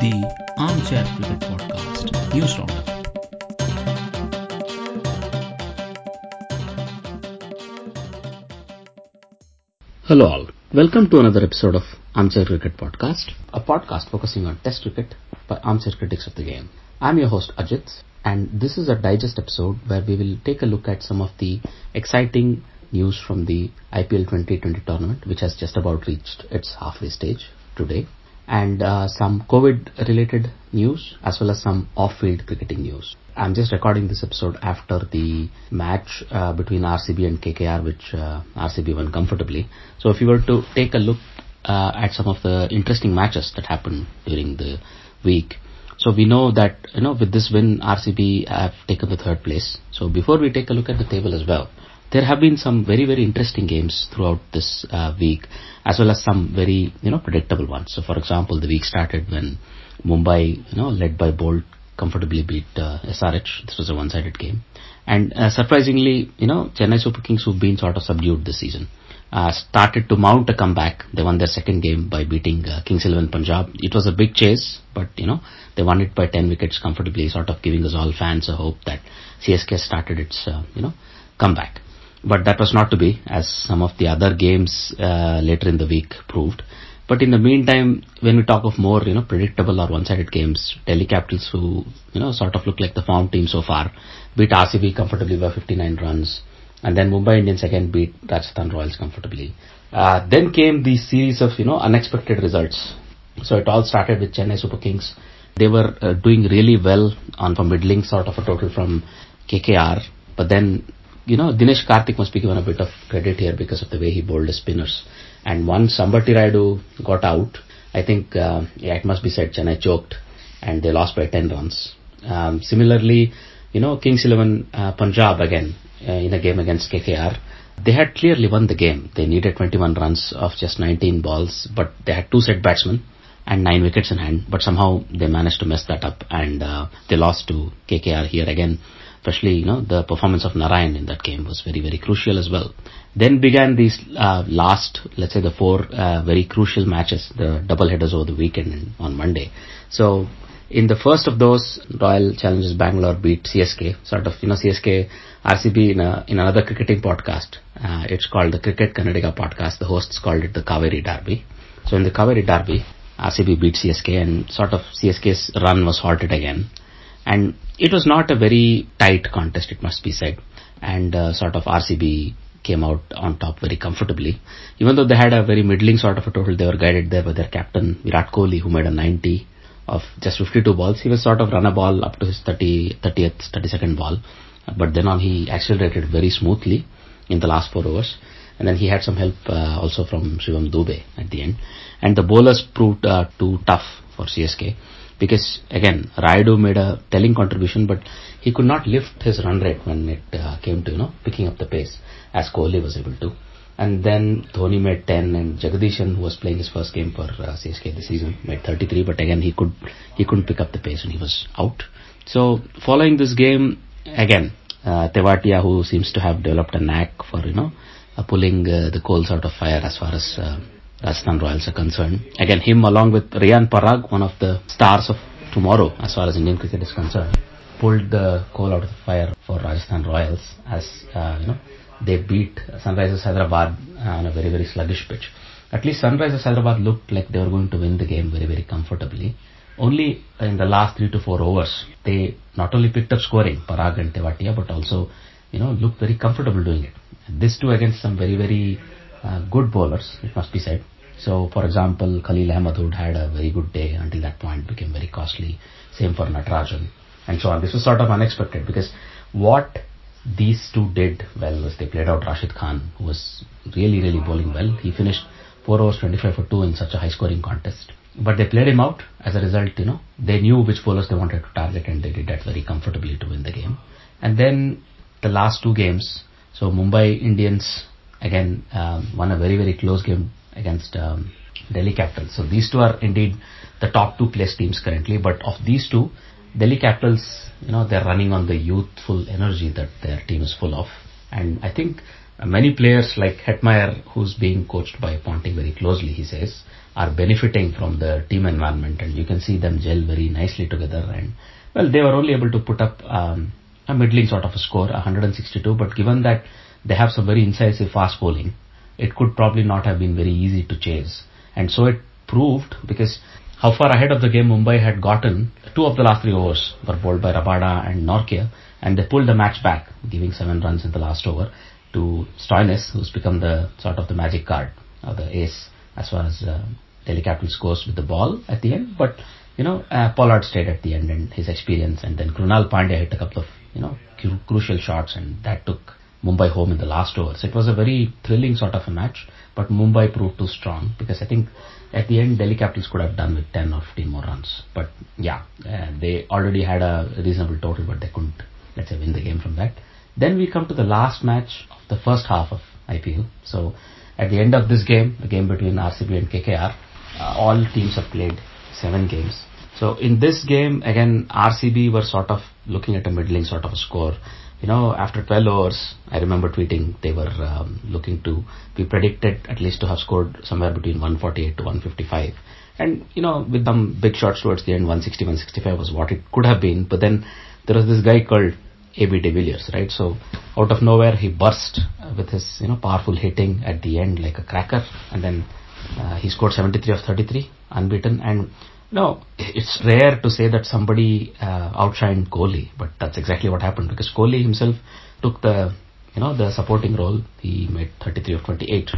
the Armchair Cricket Podcast News Roundup. Hello all. Welcome to another episode of Armchair Cricket Podcast, a podcast focusing on Test cricket by armchair critics of the game. I'm your host Ajit, and this is a digest episode where we will take a look at some of the exciting news from the IPL 2020 tournament, which has just about reached its halfway stage today and uh, some COVID related news as well as some off-field cricketing news. I'm just recording this episode after the match uh, between RCB and KKR which uh, RCB won comfortably. So if you were to take a look uh, at some of the interesting matches that happened during the week, so we know that you know with this win RCB have taken the third place. So before we take a look at the table as well, there have been some very, very interesting games throughout this uh, week, as well as some very, you know, predictable ones. So, for example, the week started when Mumbai, you know, led by Boult, comfortably beat uh, SRH. This was a one-sided game. And uh, surprisingly, you know, Chennai Super Kings, who've been sort of subdued this season, uh, started to mount a comeback. They won their second game by beating uh, Kings 11 Punjab. It was a big chase, but, you know, they won it by 10 wickets comfortably, sort of giving us all fans a hope that CSK started its, uh, you know, comeback. But that was not to be, as some of the other games uh, later in the week proved. But in the meantime, when we talk of more, you know, predictable or one-sided games, Delhi Capitals, who, you know, sort of look like the form team so far, beat RCB comfortably by 59 runs. And then Mumbai Indians again beat Rajasthan Royals comfortably. Uh, then came the series of, you know, unexpected results. So it all started with Chennai Super Kings. They were uh, doing really well on a middling sort of a total from KKR. But then you know, Dinesh Karthik must be given a bit of credit here because of the way he bowled the spinners. And once Ambati Rayudu got out, I think, uh, yeah, it must be said Chennai choked and they lost by 10 runs. Um, similarly, you know, Kings 11 uh, Punjab again uh, in a game against KKR. They had clearly won the game. They needed 21 runs of just 19 balls, but they had two set batsmen and nine wickets in hand. But somehow they managed to mess that up and uh, they lost to KKR here again especially you know the performance of Narayan in that game was very very crucial as well. Then began these uh, last, let's say the four uh, very crucial matches, the double headers over the weekend on Monday. So in the first of those, Royal Challengers Bangalore beat CSK, sort of, you know, CSK, RCB in, a, in another cricketing podcast. Uh, it's called the Cricket Kannadiga podcast. The hosts called it the Kaveri Derby. So in the Kaveri Derby, RCB beat CSK and sort of CSK's run was halted again. And it was not a very tight contest, it must be said. And uh, sort of RCB came out on top very comfortably. Even though they had a very middling sort of a total, they were guided there by their captain Virat Kohli, who made a 90 of just 52 balls. He was sort of run a ball up to his 30, 30th, 32nd ball. But then on, he accelerated very smoothly in the last four overs. And then he had some help uh, also from Shivam Dube at the end. And the bowlers proved uh, too tough for CSK because again Rayudu made a telling contribution but he could not lift his run rate when it uh, came to you know picking up the pace as Kohli was able to. And then Dhoni made 10 and Jagadeesan, who was playing his first game for uh, CSK this season made 33 but again he could he couldn't pick up the pace and he was out. So following this game again uh, Tewatia who seems to have developed a knack for you know uh, pulling uh, the coals out of fire as far as uh, Rajasthan Royals are concerned. Again, him along with Riyan Parag, one of the stars of tomorrow as far as Indian cricket is concerned, pulled the coal out of the fire for Rajasthan Royals as, uh, you know, they beat Sunrisers Hyderabad on a very, very sluggish pitch. At least Sunrisers Hyderabad looked like they were going to win the game very, very comfortably. Only in the last three to four overs, they not only picked up scoring, Parag and Tewatia, but also, you know, looked very comfortable doing it. This too against some very, very uh, Uh, good bowlers, it must be said. So, for example, Khalil Ahmed, who had a very good day until that point, became very costly. Same for Natarajan, and so on. This was sort of unexpected because what these two did well was they played out Rashid Khan, who was really, really bowling well. He finished 4 overs 25 for 2 in such a high scoring contest. But they played him out. As a result, you know, they knew which bowlers they wanted to target and they did that very comfortably to win the game. And then the last two games, so Mumbai Indians again um, won a very, very close game against um, Delhi Capitals. So these two are indeed the top two place teams currently. But of these two, Delhi Capitals, you know, they're running on the youthful energy that their team is full of. And I think many players like Hetmyer, who's being coached by Ponting very closely, he says, are benefiting from the team environment and you can see them gel very nicely together and well, they were only able to put up um, a middling sort of a score, 162, but given that they have some very incisive fast bowling, it could probably not have been very easy to chase. And so it proved because how far ahead of the game Mumbai had gotten, two of the last three overs were bowled by Rabada and Nortje and they pulled the match back, giving seven runs in the last over to Stoinis, who's become the sort of the magic card, or the ace as far as uh, Delhi Capital scores with the ball at the end. But you know, uh, Pollard stayed at the end and his experience, and then Krunal Pandya hit a couple of you know cru- crucial shots, and that took Mumbai home in the last over. So it was a very thrilling sort of a match, but Mumbai proved too strong because I think at the end Delhi Capitals could have done with 10 or 15 more runs. But yeah, uh, they already had a reasonable total, but they couldn't, let's say, win the game from that. Then we come to the last match of the first half of IPL. So at the end of this game, the game between RCB and KKR, uh, all teams have played seven games. So in this game, again, RCB were sort of looking at a middling sort of a score. You know, after 12 hours, I remember tweeting they were um, looking to, we predicted at least to have scored somewhere between 148 to 155. And, you know, with some big shots towards the end, 160, 165 was what it could have been. But then there was this guy called AB de Villiers, right? So out of nowhere, he burst with his, you know, powerful hitting at the end like a cracker. And then uh, he scored 73 of 33, unbeaten. And no, it's rare to say that somebody uh, outshined Kohli, but that's exactly what happened because Kohli himself took the, you know, the supporting role. He made 33 of 28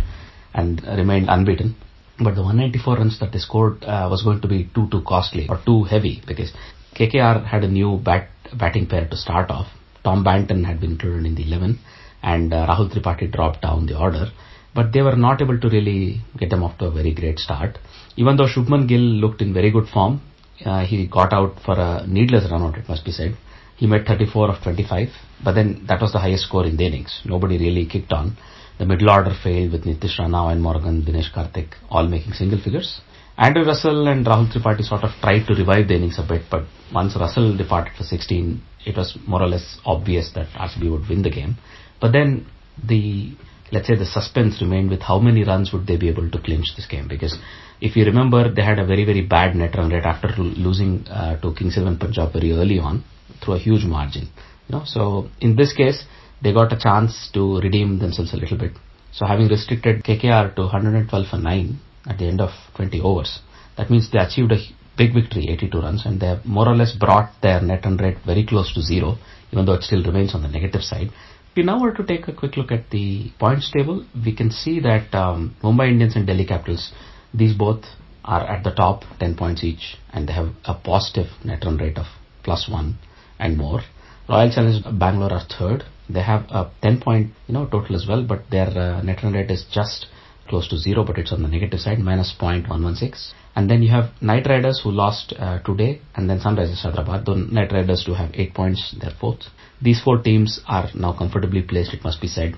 and remained unbeaten. But the 194 runs that they scored uh, was going to be too too costly or too heavy because KKR had a new bat batting pair to start off. Tom Banton had been included in the 11 and uh, Rahul Tripathi dropped down the order but they were not able to really get them off to a very great start. Even though Shubman Gill looked in very good form, uh, he got out for a needless run out, it must be said. He made 34 of 25, but then that was the highest score in the innings. Nobody really kicked on. The middle order failed with Nitish Rana, and Morgan, Dinesh Karthik all making single figures. Andre Russell and Rahul Tripathi sort of tried to revive the innings a bit, but once Russell departed for 16, it was more or less obvious that RCB would win the game. But then the let's say the suspense remained with how many runs would they be able to clinch this game? Because if you remember they had a very very bad net run rate after losing uh, to Kings 11 Punjab very early on through a huge margin you know? So in this case they got a chance to redeem themselves a little bit. So having restricted KKR to 112 for 9 at the end of 20 overs that means they achieved a big victory 82 runs and they have more or less brought their net run rate very close to zero even though it still remains on the negative side we now were to take a quick look at the points table, we can see that um, Mumbai Indians and Delhi Capitals, these both are at the top, 10 points each, and they have a positive net run rate of plus one and more. Royal Challengers Bangalore are third. They have a 10 point, you know, total as well, but their uh, net run rate is just close to zero, but it's on the negative side, minus 0.116. And then you have Knight Riders who lost uh, today, and then Sunrisers Hyderabad. The Knight Riders do have eight points, they're fourth. These four teams are now comfortably placed, it must be said.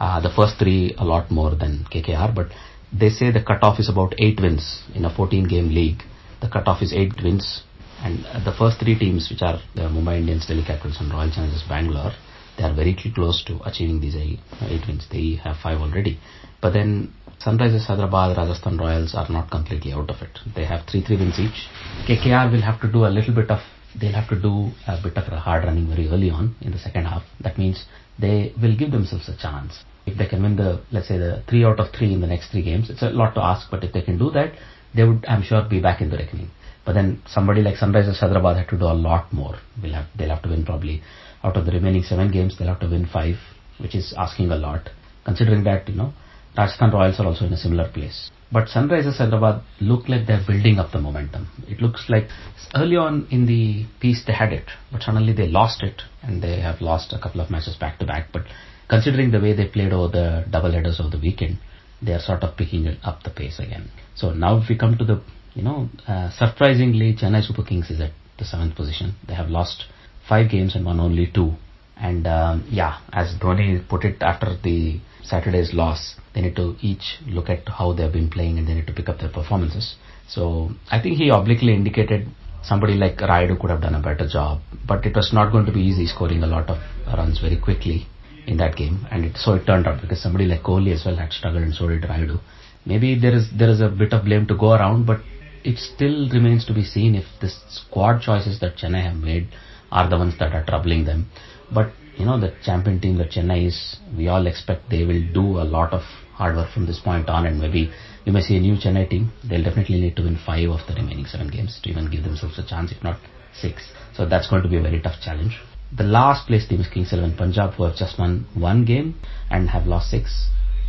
Uh, the first three a lot more than KKR, but they say the cutoff is about eight wins in a 14 game league. The cutoff is eight wins, and uh, the first three teams, which are the Mumbai Indians, Delhi Capitals, and Royal Challengers Bangalore, they are very close to achieving these eight, eight wins. They have five already. But then Sunrisers Hyderabad, Rajasthan Royals are not completely out of it. They have 3-3 wins each. KKR will have to do a little bit of, they'll have to do a bit of a hard running very early on in the second half. That means they will give themselves a chance. If they can win the, let's say the 3 out of 3 in the next 3 games, it's a lot to ask, but if they can do that, they would, I'm sure, be back in the reckoning. But then somebody like Sunrisers Hyderabad had to do a lot more. Will have, they'll have to win probably out of the remaining 7 games, they'll have to win 5, which is asking a lot. Considering that, you know, Rajasthan Royals are also in a similar place. But Sunrisers Hyderabad look like they're building up the momentum. It looks like early on in the piece they had it, but suddenly they lost it and they have lost a couple of matches back to back. But considering the way they played over the double headers of the weekend, they are sort of picking up the pace again. So now if we come to the, you know, uh, surprisingly Chennai Super Kings is at the seventh position. They have lost five games and won only two. And um, yeah, as Dhoni put it after the Saturday's loss, they need to each look at how they've been playing and they need to pick up their performances. So I think he obliquely indicated somebody like Rayudu could have done a better job, but it was not going to be easy scoring a lot of runs very quickly. in that game, and it, so it turned out because somebody like Kohli as well had struggled, and so did Rayudu. Maybe there is there is a bit of blame to go around, but it still remains to be seen if the squad choices that Chennai have made are the ones that are troubling them. But you know the champion team that Chennai is, we all expect they will do a lot of hard work from this point on, and maybe you may see a new Chennai team. They'll definitely need to win five of the remaining seven games to even give themselves a chance, if not six. So that's going to be a very tough challenge. The last place team is Kings 11 Punjab who have just won one game and have lost six.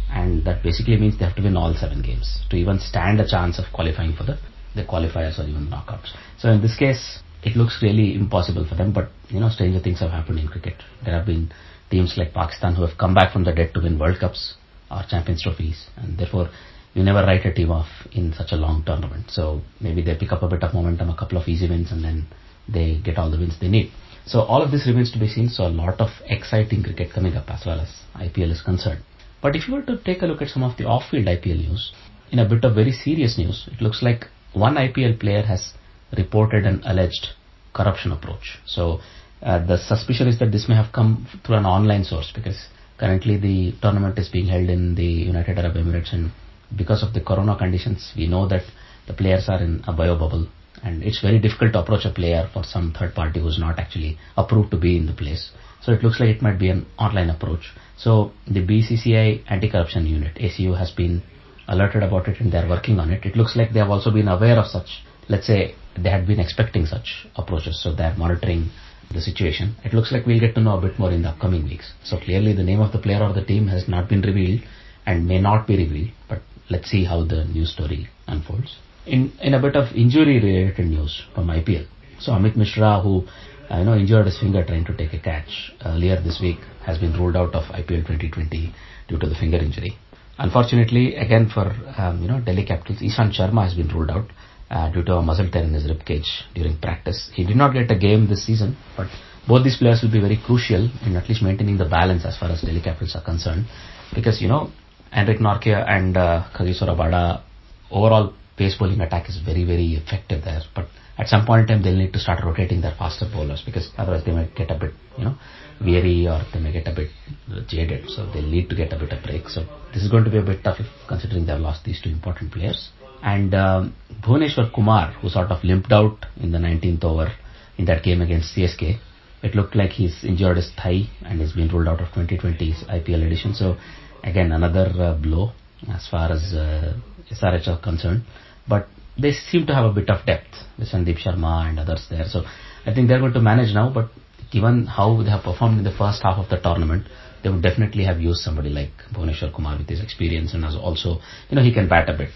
And that basically means they have to win all seven games to even stand a chance of qualifying for the, the qualifiers or even knockouts. So in this case, it looks really impossible for them, but you know, stranger things have happened in cricket. There have been teams like Pakistan who have come back from the dead to win World Cups or Champions Trophies, and therefore you never write a team off in such a long tournament. So maybe they pick up a bit of momentum, a couple of easy wins, and then they get all the wins they need. So all of this remains to be seen. So a lot of exciting cricket coming up as well as IPL is concerned. But if you were to take a look at some of the off-field IPL news, in a bit of very serious news, it looks like one IPL player has reported an alleged corruption approach. So uh, the suspicion is that this may have come through an online source because currently the tournament is being held in the United Arab Emirates and because of the corona conditions, we know that the players are in a bio bubble and it's very difficult to approach a player for some third party who's not actually approved to be in the place. So it looks like it might be an online approach. So the BCCI anti-corruption unit, ACU, has been alerted about it and they're working on it. It looks like they have also been aware of such, let's say they had been expecting such approaches, so they're monitoring the situation. It looks like we'll get to know a bit more in the upcoming weeks. So clearly the name of the player or the team has not been revealed and may not be revealed, but let's see how the news story unfolds. In, in a bit of injury related news from IPL. So Amit Mishra, who I know injured his finger trying to take a catch earlier this week, has been ruled out of IPL 2020 due to the finger injury. Unfortunately, again for um, you know Delhi Capitals, Ishant Sharma has been ruled out uh, due to a muscle tear in his rib cage during practice. He did not get a game this season, but both these players will be very crucial in at least maintaining the balance as far as Delhi Capitals are concerned, because you know Anrich Nortje and uh, Kagiso overall pace bowling attack is very very effective there, but at some point in time they'll need to start rotating their faster bowlers because otherwise they might get a bit you know weary or they may get a bit jaded. So they'll need to get a bit of break. So this is going to be a bit tough if, considering they've lost these two important players and um, Bhuvneshwar Kumar who sort of limped out in the 19th over in that game against CSK it looked like he's injured his thigh and he's been ruled out of 2020's IPL edition so again another uh, blow as far as uh, SRH are concerned but they seem to have a bit of depth with Sandeep Sharma and others there. So I think they're going to manage now, but given how they have performed in the first half of the tournament, they would definitely have used somebody like Bhuvneshwar Kumar with his experience and also, you know, he can bat a bit.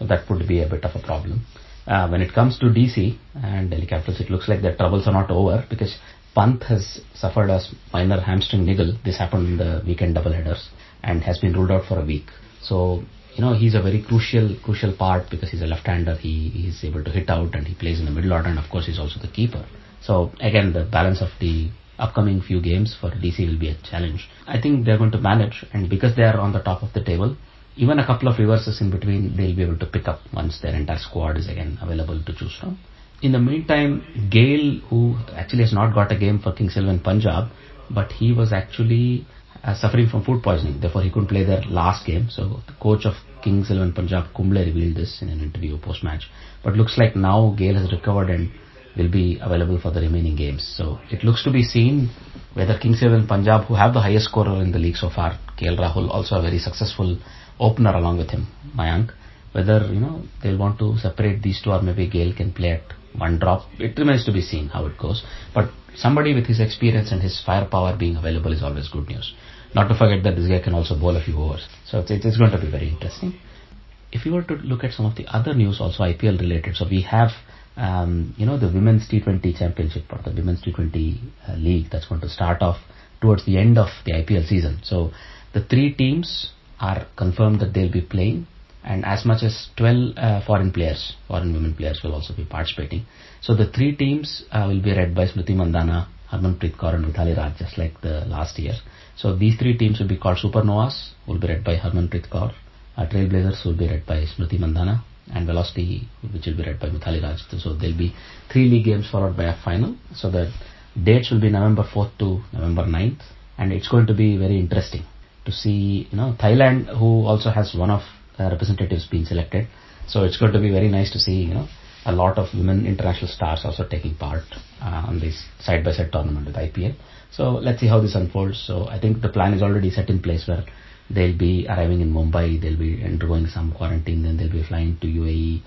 So that could be a bit of a problem. Uh, when it comes to DC and Delhi Capitals, it looks like their troubles are not over because Pant has suffered a minor hamstring niggle. This happened in the weekend doubleheaders and has been ruled out for a week. So you know, he's a very crucial, crucial part because he's a left-hander. He is able to hit out and he plays in the middle order and of course he's also the keeper. So again, the balance of the upcoming few games for DC will be a challenge. I think they're going to manage and because they are on the top of the table, even a couple of reverses in between, they'll be able to pick up once their entire squad is again available to choose from. In the meantime, Gayle, who actually has not got a game for Kings 11 Punjab, but he was actually uh, suffering from food poisoning. Therefore, he couldn't play their last game. So, the coach of Kings 11 Punjab, Kumble, revealed this in an interview post-match. But looks like now Gayle has recovered and will be available for the remaining games. So, it looks to be seen whether Kings 11 Punjab, who have the highest scorer in the league so far, KL Rahul, also a very successful opener along with him, Mayank, whether, you know, they'll want to separate these two or maybe Gayle can play at one drop. It remains to be seen how it goes. But somebody with his experience and his firepower being available is always good news. Not to forget that this guy can also bowl a few overs. So it's, it's going to be very interesting. If you were to look at some of the other news also IPL related, so we have um, you know the Women's T20 Championship or the Women's T20 uh, League that's going to start off towards the end of the IPL season. So the three teams are confirmed that they'll be playing and as much as 12 uh, foreign players, foreign women players will also be participating. So the three teams uh, will be led by Smriti Mandhana, Harmanpreet Kaur and Mithali Raj just like the last year. So these three teams will be called Supernovas, will be led by Harmanpreet Kaur, uh, Trailblazers will be led by Smriti Mandhana and Velocity which will be led by Mithali Raj. So there'll be three league games followed by a final. So the dates will be November 4th to November 9th and it's going to be very interesting to see, you know, Thailand, who also has one of uh, representatives being selected. So it's going to be very nice to see, you know, a lot of women international stars also taking part uh, on this side-by-side tournament with IPL. So let's see how this unfolds. So I think the plan is already set in place where they'll be arriving in Mumbai, they'll be undergoing some quarantine, then they'll be flying to UAE.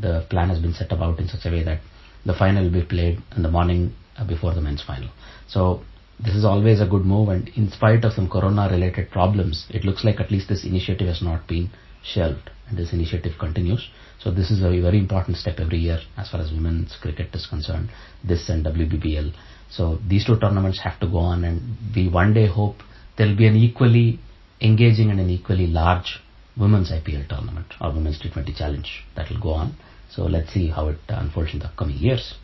The plan has been set about in such a way that the final will be played in the morning uh, before the men's final. So this is always a good move and in spite of some corona related problems, it looks like at least this initiative has not been shelved and this initiative continues. So this is a very important step every year as far as women's cricket is concerned, this and WBBL. So these two tournaments have to go on and we one day hope there will be an equally engaging and an equally large women's IPL tournament or women's T20 challenge that will go on. So let's see how it unfolds in the coming years.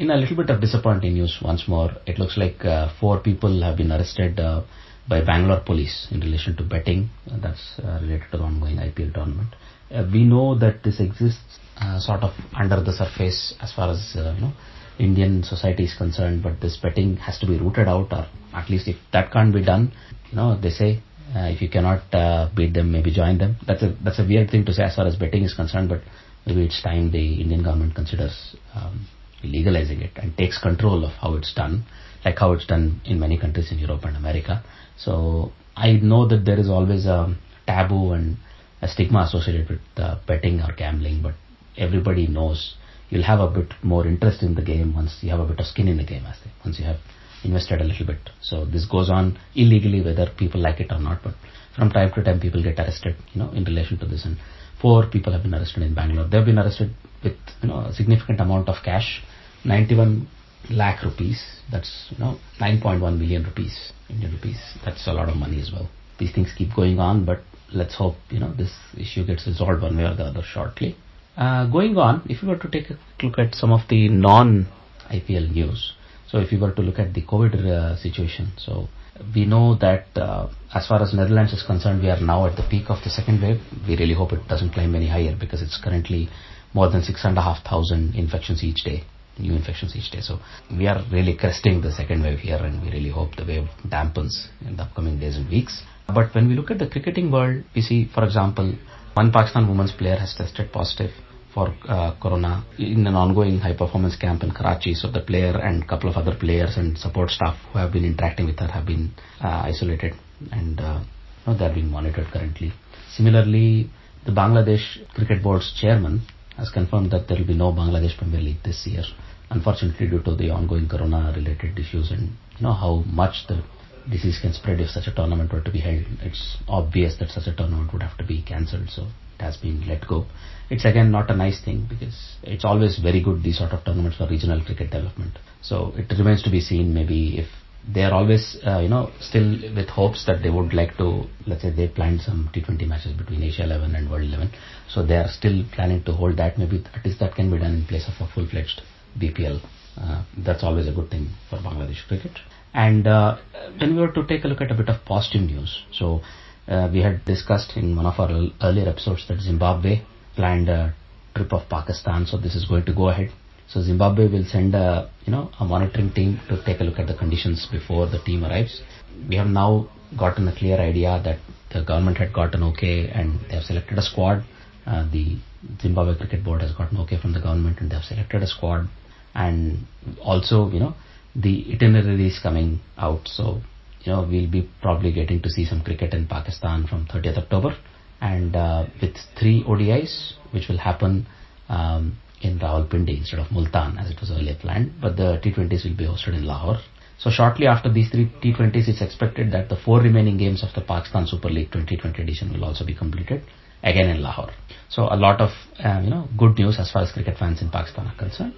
In a little bit of disappointing news once more, it looks like uh, four people have been arrested uh, by Bangalore police in relation to betting. Uh, that's uh, related to the ongoing IPL tournament. Uh, we know that this exists uh, sort of under the surface as far as you know Indian society is concerned, but this betting has to be rooted out, or at least if that can't be done, you know they say if you cannot beat them, maybe join them. That's a that's a weird thing to say as far as betting is concerned, but maybe it's time the Indian government considers um, legalizing it and takes control of how it's done, like how it's done in many countries in Europe and America. So I know that there is always a taboo and a stigma associated with uh, betting or gambling, but everybody knows you'll have a bit more interest in the game once you have a bit of skin in the game, as they, once you have invested a little bit. So this goes on illegally, whether people like it or not, but from time to time people get arrested, you know, in relation to this. And four people have been arrested in Bangalore. They've been arrested with, you know, a significant amount of cash, 91 lakh rupees. That's, you know, 9.1 million rupees, Indian rupees. That's a lot of money as well. These things keep going on, but let's hope, you know, this issue gets resolved one way or the other shortly. Uh, going on, if you were to take a look at some of the non-IPL news, so if you were to look at the COVID uh, situation, so we know that uh, as far as Netherlands is concerned, we are now at the peak of the second wave. We really hope it doesn't climb any higher because it's currently more than six and a half thousand infections each day, new infections each day. So we are really cresting the second wave here and we really hope the wave dampens in the upcoming days and weeks. But when we look at the cricketing world, we see, for example, one Pakistan women's player has tested positive for uh, corona in an ongoing high performance camp in Karachi. So the player and couple of other players and support staff who have been interacting with her have been uh, isolated and uh, you know, they are being monitored currently. Similarly, the Bangladesh Cricket Board's chairman has confirmed that there will be no Bangladesh Premier League this year. Unfortunately, due to the ongoing corona-related issues and you know how much the disease can spread if such a tournament were to be held, it's obvious that such a tournament would have to be cancelled. So it has been let go. It's again not a nice thing because it's always very good these sort of tournaments for regional cricket development. So it remains to be seen maybe if they are always, uh, you know, still with hopes that they would like to, let's say they planned some T20 matches between Asia 11 and World 11. So they are still planning to hold that. Maybe at least that can be done in place of a full-fledged BPL. Uh, that's always a good thing for Bangladesh cricket. And uh, when we were to take a look at a bit of positive news, so we had discussed in one of our earlier episodes that Zimbabwe planned a trip of Pakistan, so this is going to go ahead. So Zimbabwe will send a you know a monitoring team to take a look at the conditions before the team arrives. We have now gotten a clear idea that the government had gotten okay and they have selected a squad. Uh, the Zimbabwe Cricket Board has gotten okay from the government and they have selected a squad. And also, you know, the itinerary is coming out. So, you know, we'll be probably getting to see some cricket in Pakistan from 30th October and uh, with three ODIs, which will happen um, in Rawalpindi instead of Multan as it was earlier planned, but the T20s will be hosted in Lahore. So shortly after these three T20s, it's expected that the four remaining games of the Pakistan Super League 2020 edition will also be completed, again in Lahore. So a lot of um, you know good news as far as cricket fans in Pakistan are concerned.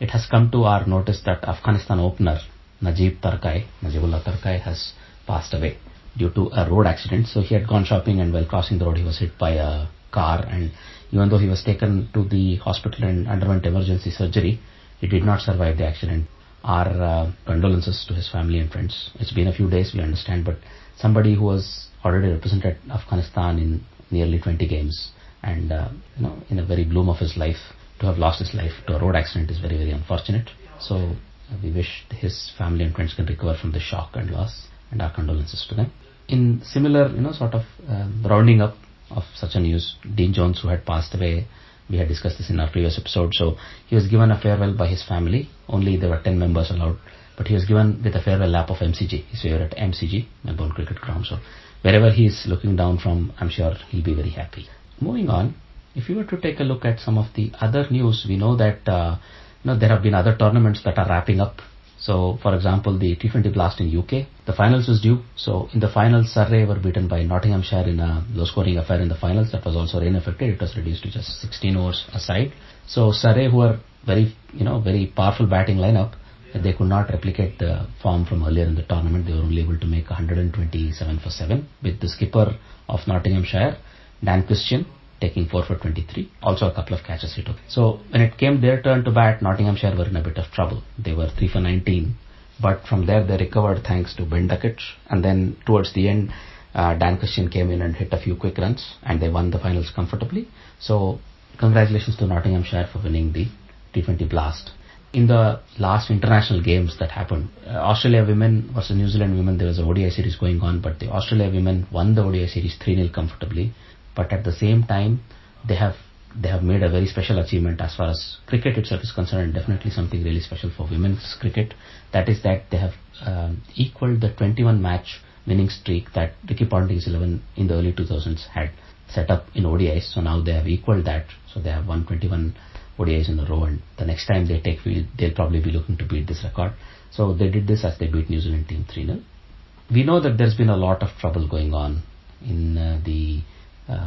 It has come to our notice that Afghanistan opener Najib Tarkai, Najibullah Tarkai has passed away due to a road accident. So he had gone shopping and while crossing the road he was hit by a car and even though he was taken to the hospital and underwent emergency surgery, he did not survive the accident. Our uh, condolences to his family and friends. It's been a few days, we understand, but somebody who was already represented Afghanistan in nearly 20 games and uh, you know in a very bloom of his life to have lost his life to a road accident is very very unfortunate. So uh, we wish his family and friends can recover from the shock and loss and our condolences to them. In similar, you know, sort of um, rounding up of such a news, Dean Jones, who had passed away, we had discussed this in our previous episode. So he was given a farewell by his family. Only there were 10 members allowed. But he was given with a farewell lap of MCG, his favorite MCG, Melbourne Cricket Ground. So wherever he is looking down from, I'm sure he'll be very happy. Moving on, if you were to take a look at some of the other news, we know that uh, you know, there have been other tournaments that are wrapping up so, for example, the T20 Blast in UK, the finals was due. So, in the finals, Surrey were beaten by Nottinghamshire in a low-scoring affair in the finals. That was also rain affected. It was reduced to just 16 overs aside. So, Surrey, who are very, you know, very powerful batting lineup, they could not replicate the form from earlier in the tournament. They were only able to make 127 for 7 with the skipper of Nottinghamshire, Dan Christian, taking 4 for 23. Also a couple of catches he took. So when it came their turn to bat, Nottinghamshire were in a bit of trouble. They were 3 for 19. But from there they recovered thanks to Ben Duckett. And then towards the end, uh, Dan Christian came in and hit a few quick runs and they won the finals comfortably. So congratulations to Nottinghamshire for winning the T20 Blast. In the last international games that happened, uh, Australia women versus New Zealand women, there was a ODI series going on, but the Australia women won the ODI series 3-0 comfortably but at the same time they have they have made a very special achievement as far as cricket itself is concerned and definitely something really special for women's cricket. That is that they have um, equaled the 21 match winning streak that Ricky Ponting's 11 in the early 2000s had set up in ODIs so now they have equaled that. So they have won 21 ODIs in a row and the next time they take field they'll probably be looking to beat this record. So they did this as they beat New Zealand team 3-0 we know that there's been a lot of trouble going on in uh, the uh,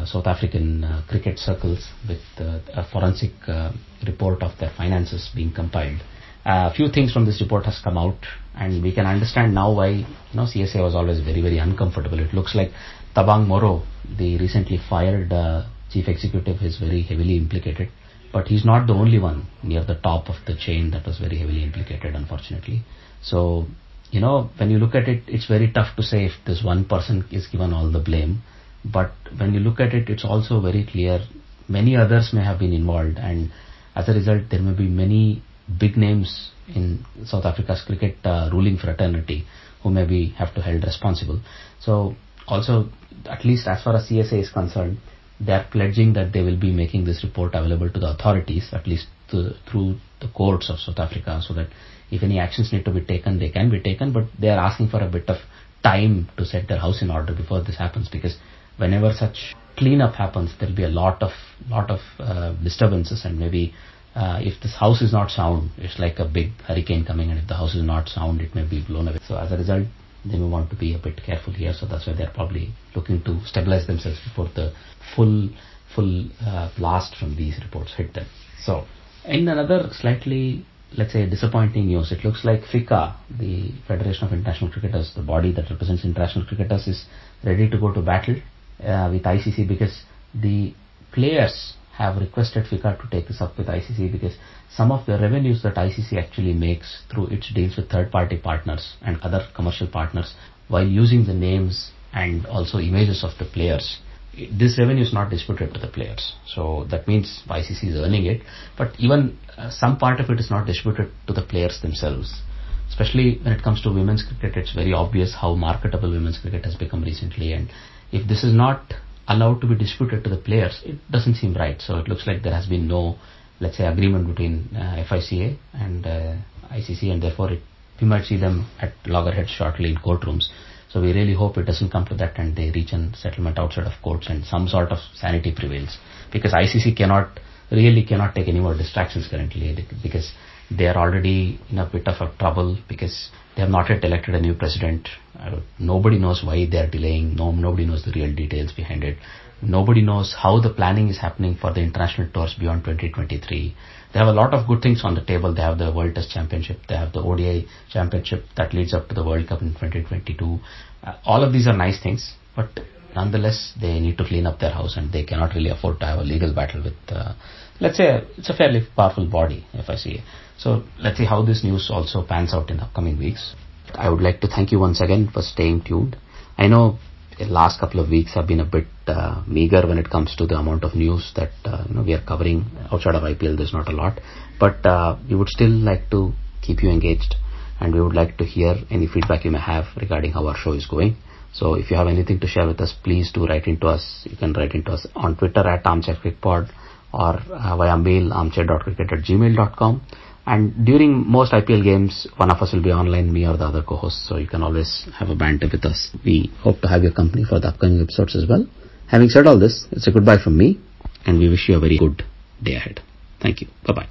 South African uh, cricket circles with uh, a forensic uh, report of their finances being compiled. Uh, a few things from this report has come out and we can understand now why you know CSA was always very very uncomfortable. It looks like Thabang Moroe, the recently fired uh, chief executive, is very heavily implicated. But he's not the only one near the top of the chain that was very heavily implicated, unfortunately. So, you know, when you look at it, it's very tough to say if this one person is given all the blame but when you look at it, it's also very clear many others may have been involved and as a result there may be many big names in South Africa's cricket uh, ruling fraternity who maybe have to held responsible. So also at least as far as CSA is concerned, they are pledging that they will be making this report available to the authorities, at least to, through the courts of South Africa, so that if any actions need to be taken, they can be taken, but they are asking for a bit of time to set their house in order before this happens because whenever such cleanup happens, there'll be a lot of lot of uh, disturbances, and maybe uh, if this house is not sound, it's like a big hurricane coming, and if the house is not sound, it may be blown away. So as a result, they may want to be a bit careful here. So that's why they're probably looking to stabilize themselves before the full full uh, blast from these reports hit them. So in another slightly let's say disappointing news. It looks like FICA, the Federation of International Cricketers, the body that represents international cricketers, is ready to go to battle with ICC because the players have requested FICA to take this up with ICC because some of the revenues that ICC actually makes through its deals with third-party partners and other commercial partners while using the names and also images of the players. This revenue is not distributed to the players. So that means ICC is earning it. But even uh, some part of it is not distributed to the players themselves. Especially when it comes to women's cricket, it's very obvious how marketable women's cricket has become recently. And if this is not allowed to be disputed to the players, it doesn't seem right. So it looks like there has been no, let's say, agreement between uh, FICA and uh, ICC, and therefore it, we might see them at loggerheads shortly in courtrooms. So we really hope it doesn't come to that and they reach a settlement outside of courts and some sort of sanity prevails. Because ICC cannot, really cannot take any more distractions currently because they are already in a bit of a trouble because they have not yet elected a new president. Uh, nobody knows why they are delaying. No, nobody knows the real details behind it. Nobody knows how the planning is happening for the international tours beyond 2023. They have a lot of good things on the table. They have the World Test Championship. They have the ODI Championship that leads up to the World Cup in 2022. Uh, all of these are nice things, but nonetheless, they need to clean up their house and they cannot really afford to have a legal battle with, uh, let's say, it's a fairly powerful body, if I FICA. So let's see how this news also pans out in the upcoming weeks. I would like to thank you once again for staying tuned. I know the last couple of weeks have been a bit uh, meager when it comes to the amount of news that uh, you know we are covering outside of IPL. There's not a lot, but uh, we would still like to keep you engaged and we would like to hear any feedback you may have regarding how our show is going. So if you have anything to share with us, please do write into us. You can write into us on Twitter at armchaircrickpod or uh, via mail armchair.cricket at gmail.com. And during most IPL games, one of us will be online, me or the other co-host, so you can always have a banter with us. We hope to have your company for the upcoming episodes as well. Having said all this, it's a goodbye from me, and we wish you a very good day ahead. Thank you. Bye-bye.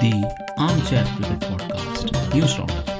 The Armchair Cricket Podcast News Roundup.